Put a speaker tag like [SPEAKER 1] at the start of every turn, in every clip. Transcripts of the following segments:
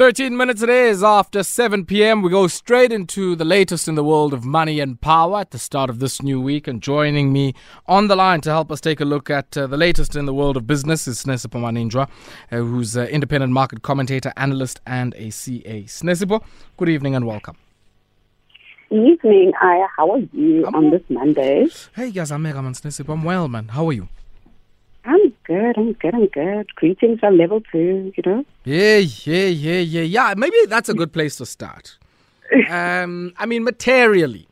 [SPEAKER 1] 13 minutes it is after 7 p.m. We go straight into the latest in the world of money and power at the start of this new week. And joining me on the line to help us take a look at uh, the latest in the world of business is Sinesipho Maninjwa, uh, who's an independent market commentator, analyst, and a CA. Sinesipho, good evening and welcome.
[SPEAKER 2] Evening, Aya. How are you I'm on this Monday?
[SPEAKER 1] Hey, guys, I'm Mega Man Sinesipho. I'm well, man. How are you?
[SPEAKER 2] I'm good. I'm good. I'm good. Greetings on level two. You know.
[SPEAKER 1] Yeah, yeah, yeah, yeah, yeah. Maybe that's a good place to start. um, I mean, materially,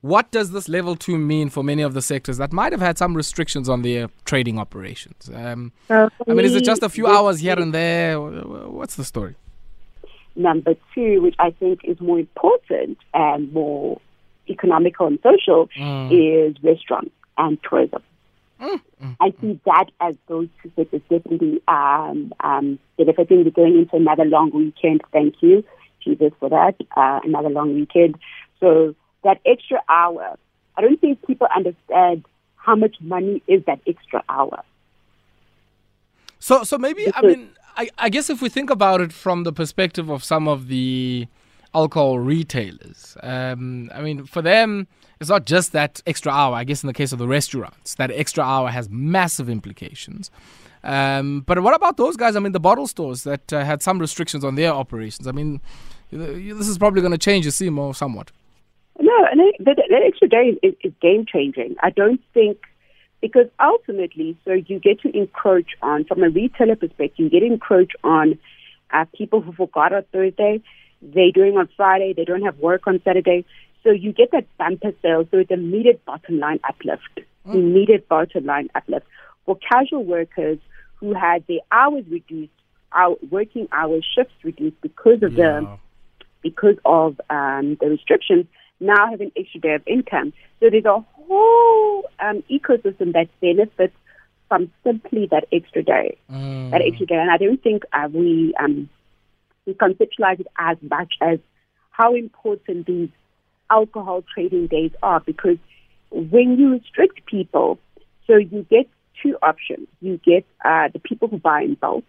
[SPEAKER 1] what does this level two mean for many of the sectors that might have had some restrictions on their trading operations? Um, I mean, is it just a few hours here and there? What's the story?
[SPEAKER 2] Number two, which I think is more important and more economical and social, mm. is restaurants and tourism. I see that as those two sectors definitely um, um, benefiting. We're going into another long weekend. Thank you, Jesus, for that. Uh, another long weekend. So that extra hour, I don't think people understand how much money is that extra hour.
[SPEAKER 1] So, so maybe because I mean, I, I guess if we think about it from the perspective of some of the alcohol retailers. Um, I mean, for them, it's not just that extra hour. I guess in the case of the restaurants, that extra hour has massive implications. Um, but what about those guys? I mean, the bottle stores that uh, had some restrictions on their operations. I mean, this is probably going to change, see, more somewhat.
[SPEAKER 2] No, and that, that extra day is, is game changing. I don't think because ultimately, so you get to encroach on, from a retailer perspective, you get to encroach on uh, people who forgot on Thursday they're doing on Friday, they don't have work on Saturday. So you get that bumper sale, so it's immediate bottom line uplift. Mm. Immediate bottom line uplift. For casual workers who had their hours reduced, our working hours shifts reduced because of yeah. the because of um, the restrictions, now have an extra day of income. So there's a whole um, ecosystem that benefits from simply that extra day, mm. that extra day. And I don't think uh, we um, we conceptualize it as much as how important these alcohol trading days are because when you restrict people, so you get two options. You get uh, the people who buy in bulk,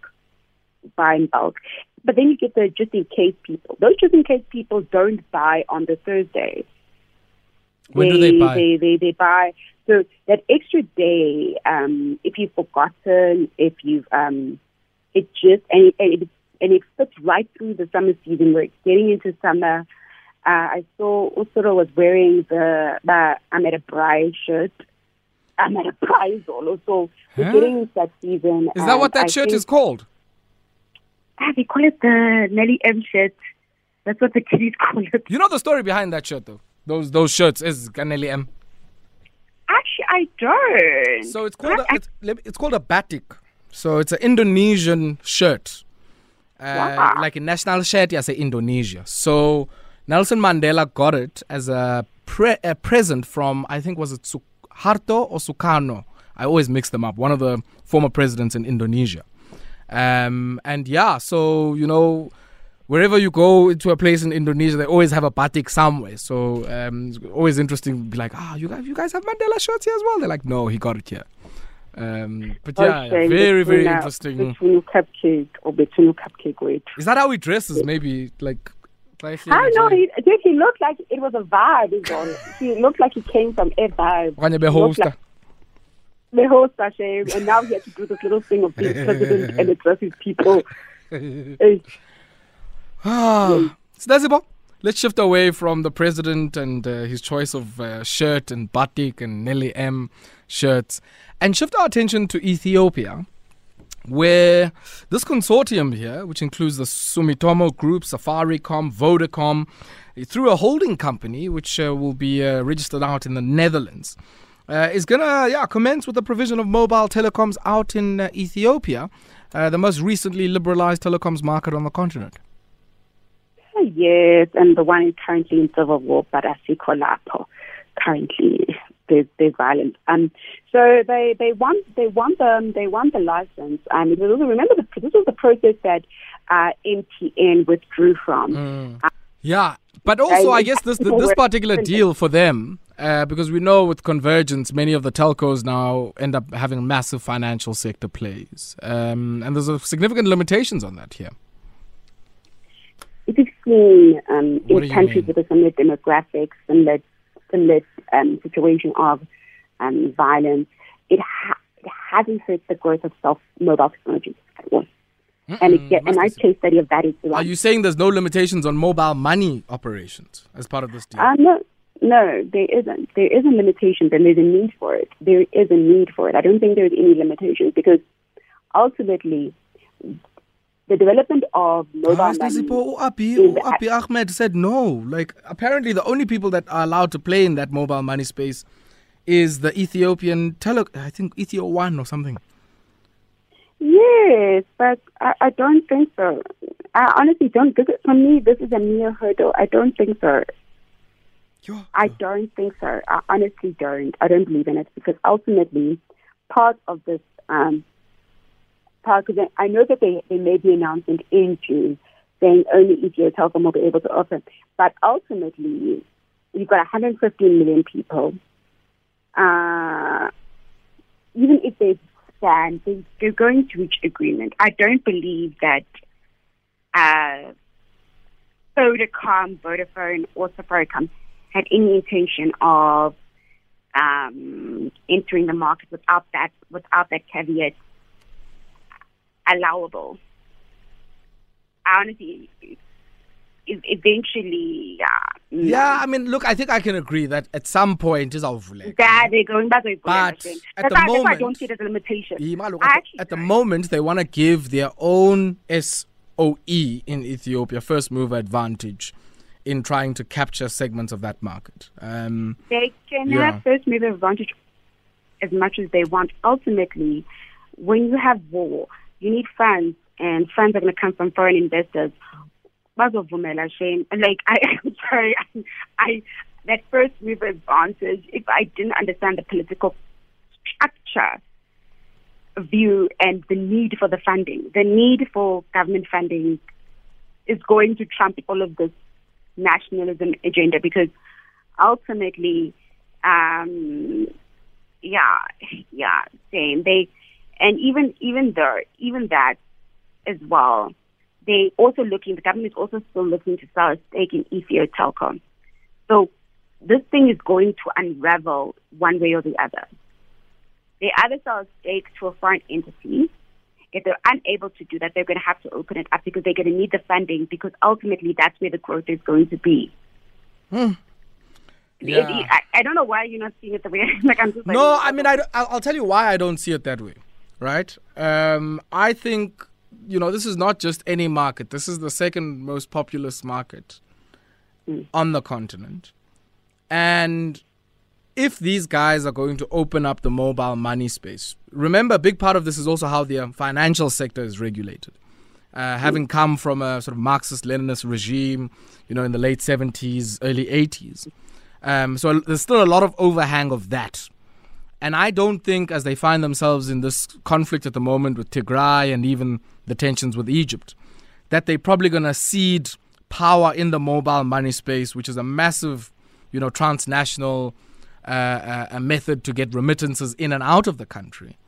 [SPEAKER 2] buy in bulk, but then you get the just in case people. Those just in case people don't buy on the Thursday.
[SPEAKER 1] When they, do they buy?
[SPEAKER 2] They, they, they buy. So that extra day, um, if you've forgotten, if you've, um, it just, and and it and it fits right through the summer season. We're getting into summer. Uh, I saw Usoro was wearing the, the I'm at a Braai shirt. I'm at a Braai Zolo. So we're getting into that season.
[SPEAKER 1] Is that what that I shirt is called?
[SPEAKER 2] Ah, they call it the Nelly M shirt. That's what the kiddies call it.
[SPEAKER 1] You know the story behind that shirt, though? Those those shirts is Nelly M.
[SPEAKER 2] Actually, I don't.
[SPEAKER 1] So it's called a, it's, it's called a batik. So it's an Indonesian shirt uh, like a national shirt as Indonesia. So Nelson Mandela got it as a, pre- a present from I think was it Suharto or Sukarno. I always mix them up. One of the former presidents in Indonesia. Um, and yeah, so you know, wherever you go to a place in Indonesia, they always have a batik somewhere. So um, it's always interesting to be like, ah, oh, you guys, you guys have Mandela shirts here as well. They're like, no, he got it here. Um, but yeah, very, very interesting.
[SPEAKER 2] Between cupcake or between cupcake weight.
[SPEAKER 1] Is that how he dresses? Maybe like.
[SPEAKER 2] I know. He, did he look like it was a vibe? he looked like he came from a vibe.
[SPEAKER 1] The hoster.
[SPEAKER 2] The hoster shame, and now he has to do this little thing of being president and addressing people. Hey.
[SPEAKER 1] ah, Sinesipho, let's shift away from the president and uh, his choice of uh, shirt and batik and Nelly M shirts and shift our attention to Ethiopia, where this consortium here, which includes the Sumitomo Group, Safaricom, Vodacom, through a holding company which uh, will be uh, registered out in the Netherlands, uh, is going to yeah, commence with the provision of mobile telecoms out in uh, Ethiopia, uh, the most recently liberalized telecoms market on the continent.
[SPEAKER 2] Yes, and the one is currently in civil war, but Asikho lapho currently there's, there's violence. Um, so they they want they want the they want the license. Um, remember the, this was the process that uh, MTN withdrew from.
[SPEAKER 1] Mm. Uh, yeah, but also I guess this this particular deal for them. Uh, because we know with convergence, many of the telcos now end up having massive financial sector plays, um, and there's a significant limitations on that here.
[SPEAKER 2] Seen um, in countries with a similar demographics, similar, similar um, situation of um, violence, it, ha- it hasn't hurt the growth of self mobile technologies at all. And, it,
[SPEAKER 1] Mm,
[SPEAKER 2] and our
[SPEAKER 1] must be
[SPEAKER 2] case study of that is the
[SPEAKER 1] Are you saying there's no limitations on mobile money operations as part of this deal?
[SPEAKER 2] Uh, no, no, there isn't. There is a limitation, and there's a need for it. There is a need for it. I don't think there's any limitations because ultimately, the development of mobile
[SPEAKER 1] Guys,
[SPEAKER 2] money.
[SPEAKER 1] Abiy,
[SPEAKER 2] is the-
[SPEAKER 1] Abiy Ahmed said no. Like, apparently, the only people that are allowed to play in that mobile money space is the Ethiopian tele, I think Ethio One or something.
[SPEAKER 2] Yes, but I, I don't think so. I honestly don't. This is, for me, this is a mere hurdle. I don't think so. I don't think so. I honestly don't. I don't believe in it because ultimately, part of this, um, part because I know that they, they made the announcement in June saying only Ethio Telecom will be able to offer, but ultimately, you've got 115 million people. Uh, even if they stand, they, they're going to reach agreement. I don't believe that uh, Vodacom, Vodafone, or Safaricom had any intention of um, entering the market without that without that caveat allowable. I honestly, eventually, yeah, no.
[SPEAKER 1] Yeah, I mean, look, I think I can agree that at some point is ovulate.
[SPEAKER 2] that they're going back. They're
[SPEAKER 1] But at
[SPEAKER 2] That's,
[SPEAKER 1] the
[SPEAKER 2] why, why I
[SPEAKER 1] moment-
[SPEAKER 2] don't see it as a limitation.
[SPEAKER 1] Yima, look, at, the,
[SPEAKER 2] actually
[SPEAKER 1] at the moment, they want to give their own SOE in Ethiopia first mover advantage in trying to capture segments of that market. Um,
[SPEAKER 2] They can
[SPEAKER 1] Yeah.
[SPEAKER 2] have first mover advantage as much as they want. Ultimately, when you have war, you need funds, and funds are going to come from foreign investors. Bazovumela, Shane. Like I, I'm sorry, I, I that first mover advantage. If I didn't understand the political structure view and the need for the funding, the need for government funding is going to trump all of this nationalism agenda because ultimately, um, yeah, yeah, same. They and even even though even that as well, they also looking. The government is also still looking to sell a stake in Ethio Telecom. So this thing is going to unravel one way or the other. They either sell a stake to a foreign entity. If they're unable to do that, they're going to have to open it up because they're going to need the funding because ultimately that's where the growth is going to be. Hmm. It-
[SPEAKER 1] Yeah.
[SPEAKER 2] it- I, I don't know why you're not seeing it the way like I'm just like
[SPEAKER 1] No, I mean, I, I'll tell you why I don't see it that way, right? Um, I think, you know, this is not just any market. This is the second most populous market on the continent. And if these guys are going to open up the mobile money space, remember, a big part of this is also how the financial sector is regulated. Uh, having come from a sort of Marxist Leninist regime, you know, in the late 70s, early 80s. Um, so there's still a lot of overhang of that. And I don't think, as they find themselves in this conflict at the moment with Tigray and even the tensions with Egypt, that they're probably going to cede power in the mobile money space, which is a massive, you know, transnational uh, uh, method to get remittances in and out of the country.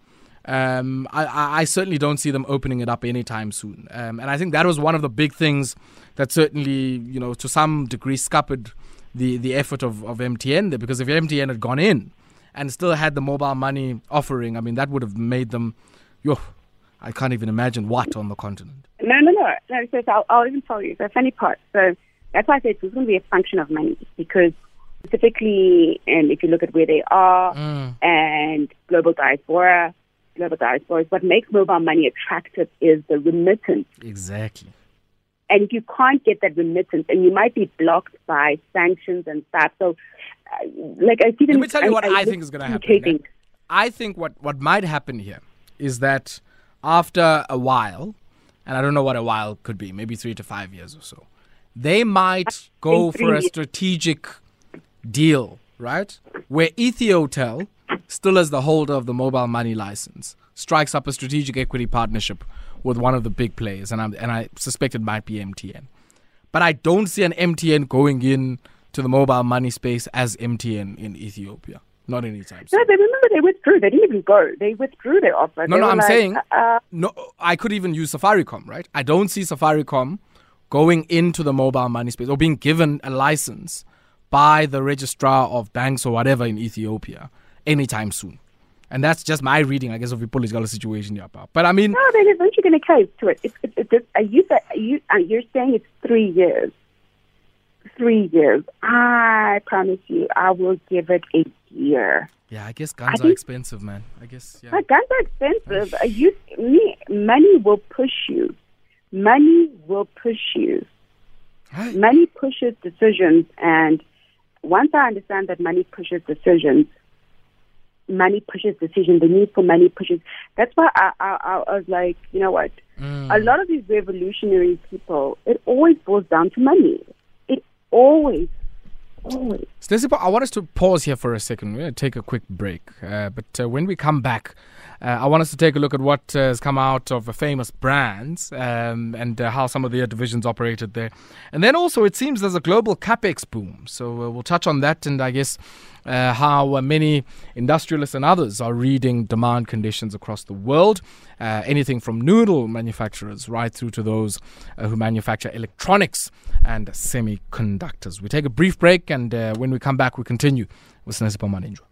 [SPEAKER 1] Um, I, I I certainly don't see them opening it up anytime soon. Um, and I think that was one of the big things that certainly, you know, to some degree scuppered the, the effort of, of MTN there. Because if MTN had gone in and still had the mobile money offering, I mean, that would have made them, yo, I can't even imagine what on the continent.
[SPEAKER 2] No, no, no. no so, so I'll, I'll even tell you the funny part. So that's why I said it's going to be a function of money because specifically, and if you look at where they are
[SPEAKER 1] Mm.
[SPEAKER 2] and global diaspora, global diaspora, what makes mobile money attractive is the remittance.
[SPEAKER 1] Exactly.
[SPEAKER 2] And if you can't get that remittance, and you might be blocked by sanctions and stuff. So, uh, like I see them.
[SPEAKER 1] Let me tell you what I think is gonna happen,
[SPEAKER 2] mutating.
[SPEAKER 1] I think what, what might happen here is that after a while, and I don't know what a while could be, maybe three to five years or so, they might go for a strategic deal, right? Where Ethiotel, still as the holder of the mobile money license, strikes up a strategic equity partnership with one of the big players, and, I'm, and I suspect it might be MTN. But I don't see an MTN going in to the mobile money space as MTN in Ethiopia. Not anytime soon.
[SPEAKER 2] No, they remember they withdrew. They didn't even go. They withdrew their offer.
[SPEAKER 1] No,
[SPEAKER 2] They
[SPEAKER 1] no, I'm
[SPEAKER 2] like,
[SPEAKER 1] saying
[SPEAKER 2] uh,
[SPEAKER 1] no. I could even use Safaricom, right? I don't see Safaricom going into the mobile money space or being given a license by the registrar of banks or whatever in Ethiopia anytime soon. And that's just my reading, I guess, of the political situation here. But I mean,
[SPEAKER 2] no, then eventually going to case to it. It's, it's, it's, are you, are you, are you're saying it's three years. Three years. I promise you, I will give it a year.
[SPEAKER 1] Yeah, I guess guns I are expensive, man. I guess. Yeah.
[SPEAKER 2] Guns are expensive. you, me, money will push you. Money will push you. Right. Money pushes decisions, and once I understand that money pushes decisions, money pushes decision. The need for money pushes. That's why I, I, I was like, you know what? Mm. A lot of these revolutionary people, it always boils down to money. It always, always.
[SPEAKER 1] Stacey, I want us to pause here for a second. We're going to take a quick break. Uh, but uh, when we come back, uh, I want us to take a look at what uh, has come out of famous brands um, and uh, how some of their divisions operated there. And then also, it seems there's a global capex boom. So uh, we'll touch on that and I guess uh, how many industrialists and others are reading demand conditions across the world. Uh, anything from noodle manufacturers right through to those who manufacture electronics and semiconductors. We take a brief break and when we come back, we continue with Sinesipho Maninjwa.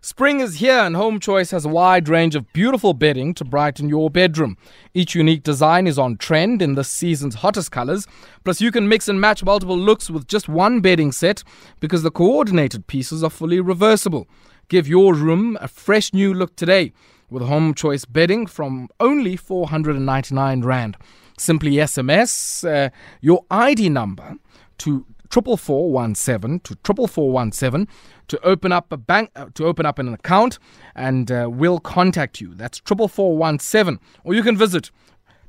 [SPEAKER 1] Spring is here and Home Choice has a wide range of beautiful bedding to brighten your bedroom. Each unique design is on trend in this season's hottest colors. Plus, you can mix and match multiple looks with just one bedding set because the coordinated pieces are fully reversible. Give your room a fresh new look today with Home Choice bedding from only 499 Rand. Simply SMS uh, your ID number to triple four one seven to triple four one seven to open up a bank uh, to open up an account, and uh, we'll contact you. That's triple four one seven, or you can visit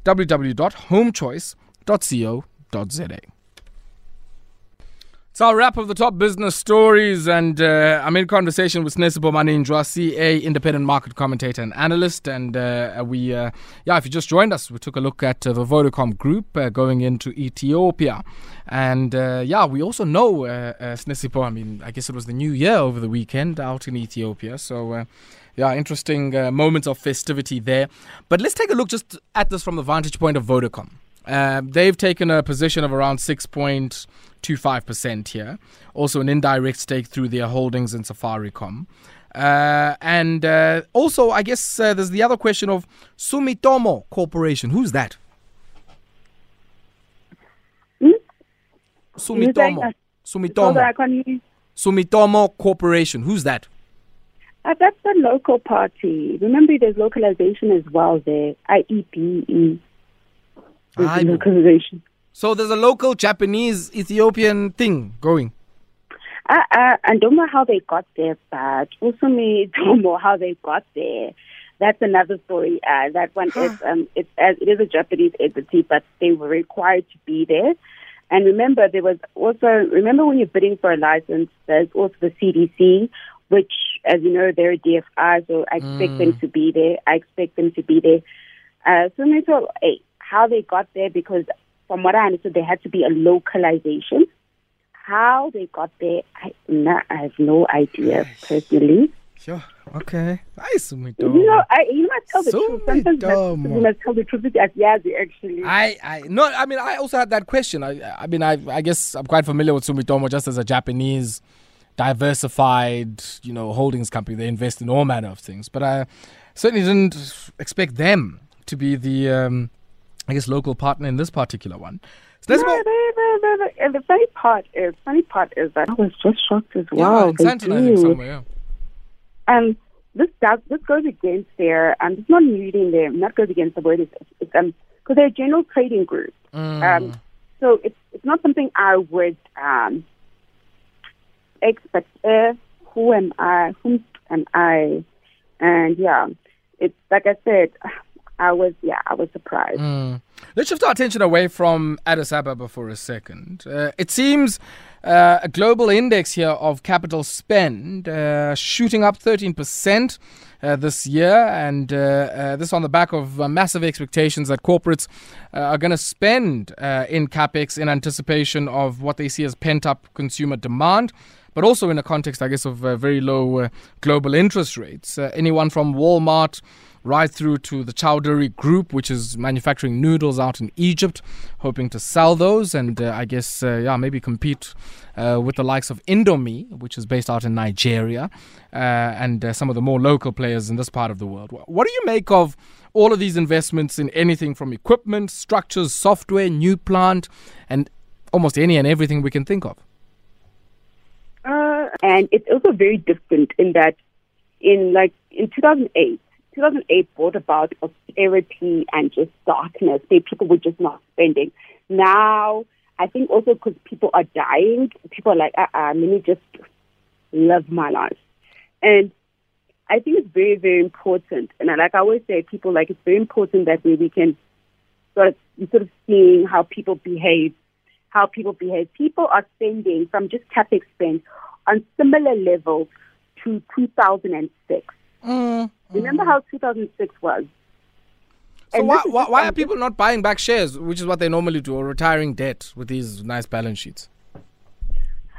[SPEAKER 1] www.homechoice.co.za. It's our wrap of the top business stories, and uh, I'm in conversation with Sinesipho Maninjwa, CA, independent market commentator and analyst. And uh, we, uh, yeah, if you just joined us, we took a look at uh, the Vodacom Group uh, going into Ethiopia. And uh, yeah, we also know uh, Sinesipho, I mean, I guess it was the new year over the weekend out in Ethiopia. So, yeah, interesting moments of festivity there. But let's take a look just at this from the vantage point of Vodacom. they've taken a position of around 6. 25% here. Also, an indirect stake through their holdings in Safaricom. Uh, and uh, also, I guess uh, there's the other question of Sumitomo Corporation. Who's that?
[SPEAKER 2] Hmm?
[SPEAKER 1] Sumitomo. Sumitomo. Sumitomo Corporation. Who's that?
[SPEAKER 2] Uh, that's the local party. Remember, there's localization as well there. IEPE. localization.
[SPEAKER 1] So there's a local Japanese Ethiopian thing going.
[SPEAKER 2] Uh, uh, I don't know how they got there, but also me don't know how they got there. That's another story. Uh, that one is um, it's uh, it is a Japanese entity, but they were required to be there. And remember, there was also remember when you're bidding for a license, there's also the CDC, which, as you know, they're a DFI, so I expect mm. them to be there. I expect them to be there. Uh, so, so hey, how they got there because from what I understood, there had to be a localization. How they got there, I, no, I have no idea personally.
[SPEAKER 1] Sure. Okay. Nice.
[SPEAKER 2] You know, I you must tell the so truth. Sometimes you must tell the truth as Yazi actually.
[SPEAKER 1] I, I no I mean I also had that question. I I mean I I guess I'm quite familiar with Sumitomo just as a Japanese diversified, you know, holdings company. They invest in all manner of things. But I certainly didn't expect them to be the um, I guess, local partner in this particular one.
[SPEAKER 2] So no, no, no, no, And the funny part is, funny part is that I was just shocked as well.
[SPEAKER 1] Yeah, in Santana, somewhere, yeah.
[SPEAKER 2] And this does, this goes against their, um, it's not reading them, not goes against the word, it's, it's um, because they're a general trading group. Mm. Um, so it's, it's not something I would, um, expect. Uh, who am I? Whom am I? And yeah, it's like I said, I was, yeah, I was surprised.
[SPEAKER 1] Mm. Let's shift our attention away from Addis Ababa for a second. Uh, it seems uh, a global index here of capital spend uh, shooting up 13%. Uh, this year, and uh, uh, this on the back of massive expectations that corporates are going to spend in capex in anticipation of what they see as pent up consumer demand but also in a context, I guess, of uh, very low uh, global interest rates. Uh, anyone from Walmart right through to the Chowdhury Group, which is manufacturing noodles out in Egypt, hoping to sell those and uh, I guess, uh, yeah, maybe compete uh, with the likes of Indomie, which is based out in Nigeria, uh, and uh, some of the more local players in this part of the world. What do you make of all of these investments in anything from equipment, structures, software, new plant, and almost any and everything we can think of?
[SPEAKER 2] Uh, and it's also very different in that in like in 2008, 2008 brought about austerity and just darkness. People were just not spending. Now, I think also because people are dying, people are like, uh, uh let me just live my life. And I think it's very, very important. And like I always say, people like it's very important that we, we can sort of sort of seeing how people behave, how people behave. People are spending from just capex spend on similar levels to 2006. Mm, Remember how 2006 was?
[SPEAKER 1] So why, why, why are people not buying back shares, which is what they normally do, or retiring debt with these nice balance sheets?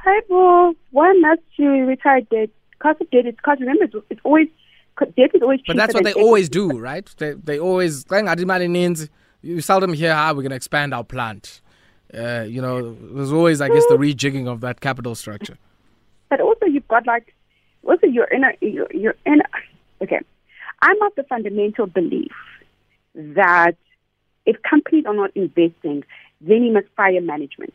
[SPEAKER 2] Hi, well, why must you retire debt? Cost of debt is cost. Remember, it's, it's always debt is always.
[SPEAKER 1] But that's what they always do, right? They they always you seldom hear how we're going to expand our plant. Uh, you know, there's always, I guess, the rejigging of that capital structure.
[SPEAKER 2] But also, you've got like, also you're in a you're, you're in. A, okay, I'm of the fundamental belief that if companies are not investing, then you must fire management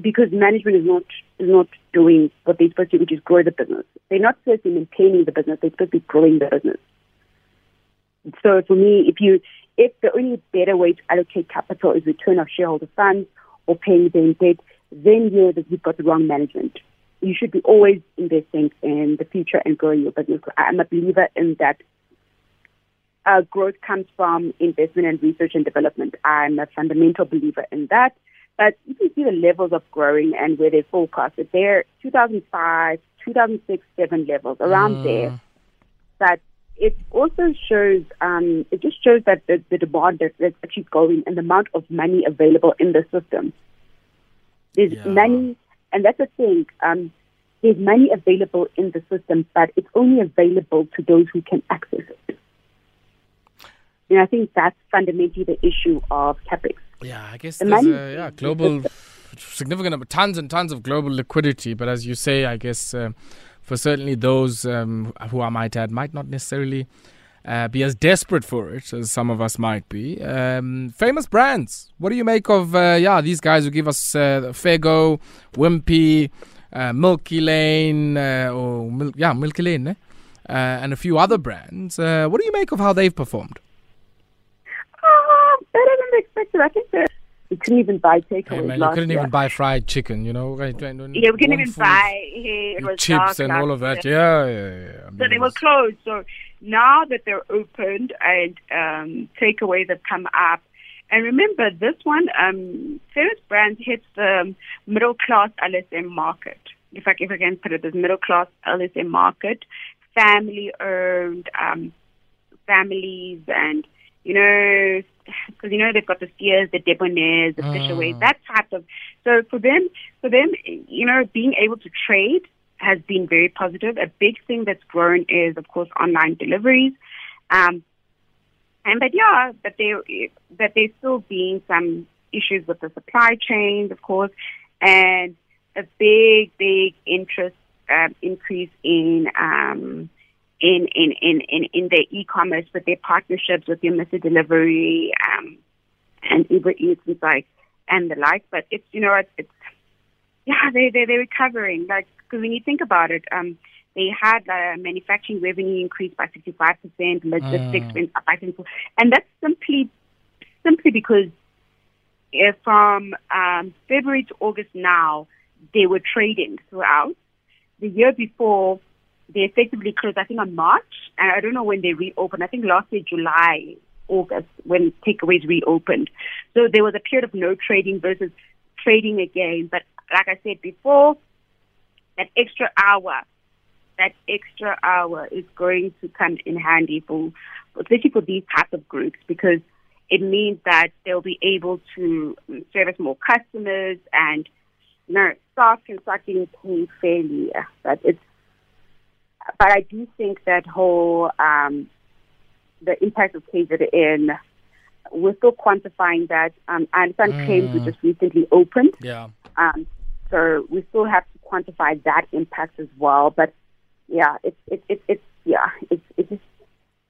[SPEAKER 2] because management is not is not doing what they're supposed to, do, which is grow the business. They're not supposed to be maintaining the business; they're supposed to be growing the business. So for me, if you if the only better way to allocate capital is return of shareholder funds or paying them debt, then that you've got the wrong management. You should be always investing in the future and growing your business. I'm a believer in that uh, growth comes from investment and research and development. I'm a fundamental believer in that. But you can see the levels of growing and where they forecasted. They're 2005, 2006, 7 levels, around mm. there. But it also shows, um, it just shows that the, the demand that, that's actually going and the amount of money available in the system. There's yeah. money, and that's the thing. Um, there's money available in the system, but it's only available to those who can access it. And I think that's fundamentally the issue of capex.
[SPEAKER 1] Yeah, I guess the there's money, a yeah, global, significant number, tons and tons of global liquidity. But as you say, I guess uh, for certainly those um, who I might add might not necessarily uh, be as desperate for it as some of us might be. Um, famous brands. What do you make of uh, yeah these guys who give us uh, Fego, Wimpy, uh, Milky Lane, uh, or Mil- yeah Milky Lane, eh? uh, and a few other brands. what do you make of how they've performed?
[SPEAKER 2] better than expected. I think that we couldn't even buy takeaways. Hey man,
[SPEAKER 1] you couldn't year. even buy fried chicken, you know.
[SPEAKER 2] Yeah, we couldn't even buy hey, it was
[SPEAKER 1] chips and all of that. Yeah, yeah, yeah. I
[SPEAKER 2] mean, so they were closed. So now that they're opened and um, takeaways have come up, and remember this one, um, Famous Brands hits the middle class LSM market. If I if I can put it, this middle class LSM market, family owned, um, families and you know, because you know they've got the Steers, the Debonairs, the Fishaways, mm. that type of. So for them, for them, you know, being able to trade has been very positive. A big thing that's grown is, of course, online deliveries. Um, and but yeah, but there that there's still been some issues with the supply chains, of course, and a big, big interest um, increase in um, in in in in, in their e-commerce with their partnerships with your Mr. Delivery um, and Uber Eats and like and the like. But it's you know it's yeah they they they're recovering like because when you think about it, um, they had uh, manufacturing revenue increased by sixty five percent, logistics mm. went up by ten and that's simply simply because if from um, February to August now they were trading throughout. The year before they effectively closed, I think, on March. And I don't know when they reopened. I think last year, July, August, when takeaways reopened. So there was a period of no trading versus trading again. But like I said before, that extra hour, that extra hour is going to come in handy for, especially for these types of groups because it means that they'll be able to service more customers and you know, staff can start getting paid fairly. But it's but I do think that whole um, the impact of KZN, we're still quantifying that. Um, I understand mm. claims were just recently opened.
[SPEAKER 1] Yeah.
[SPEAKER 2] Um, so we still have to quantify that impact as well. But yeah, it's it's it, it's yeah, it's it's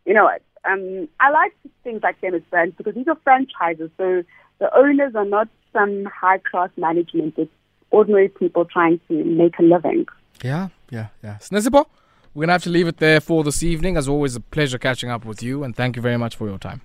[SPEAKER 2] you know um, I like things like them brands because these are franchises. So the owners are not some high class management. It's ordinary people trying to make a living.
[SPEAKER 1] Yeah, yeah, yeah. Sinesipho, we're to have to leave it there for this evening. As always, a pleasure catching up with you, and thank you very much for your time.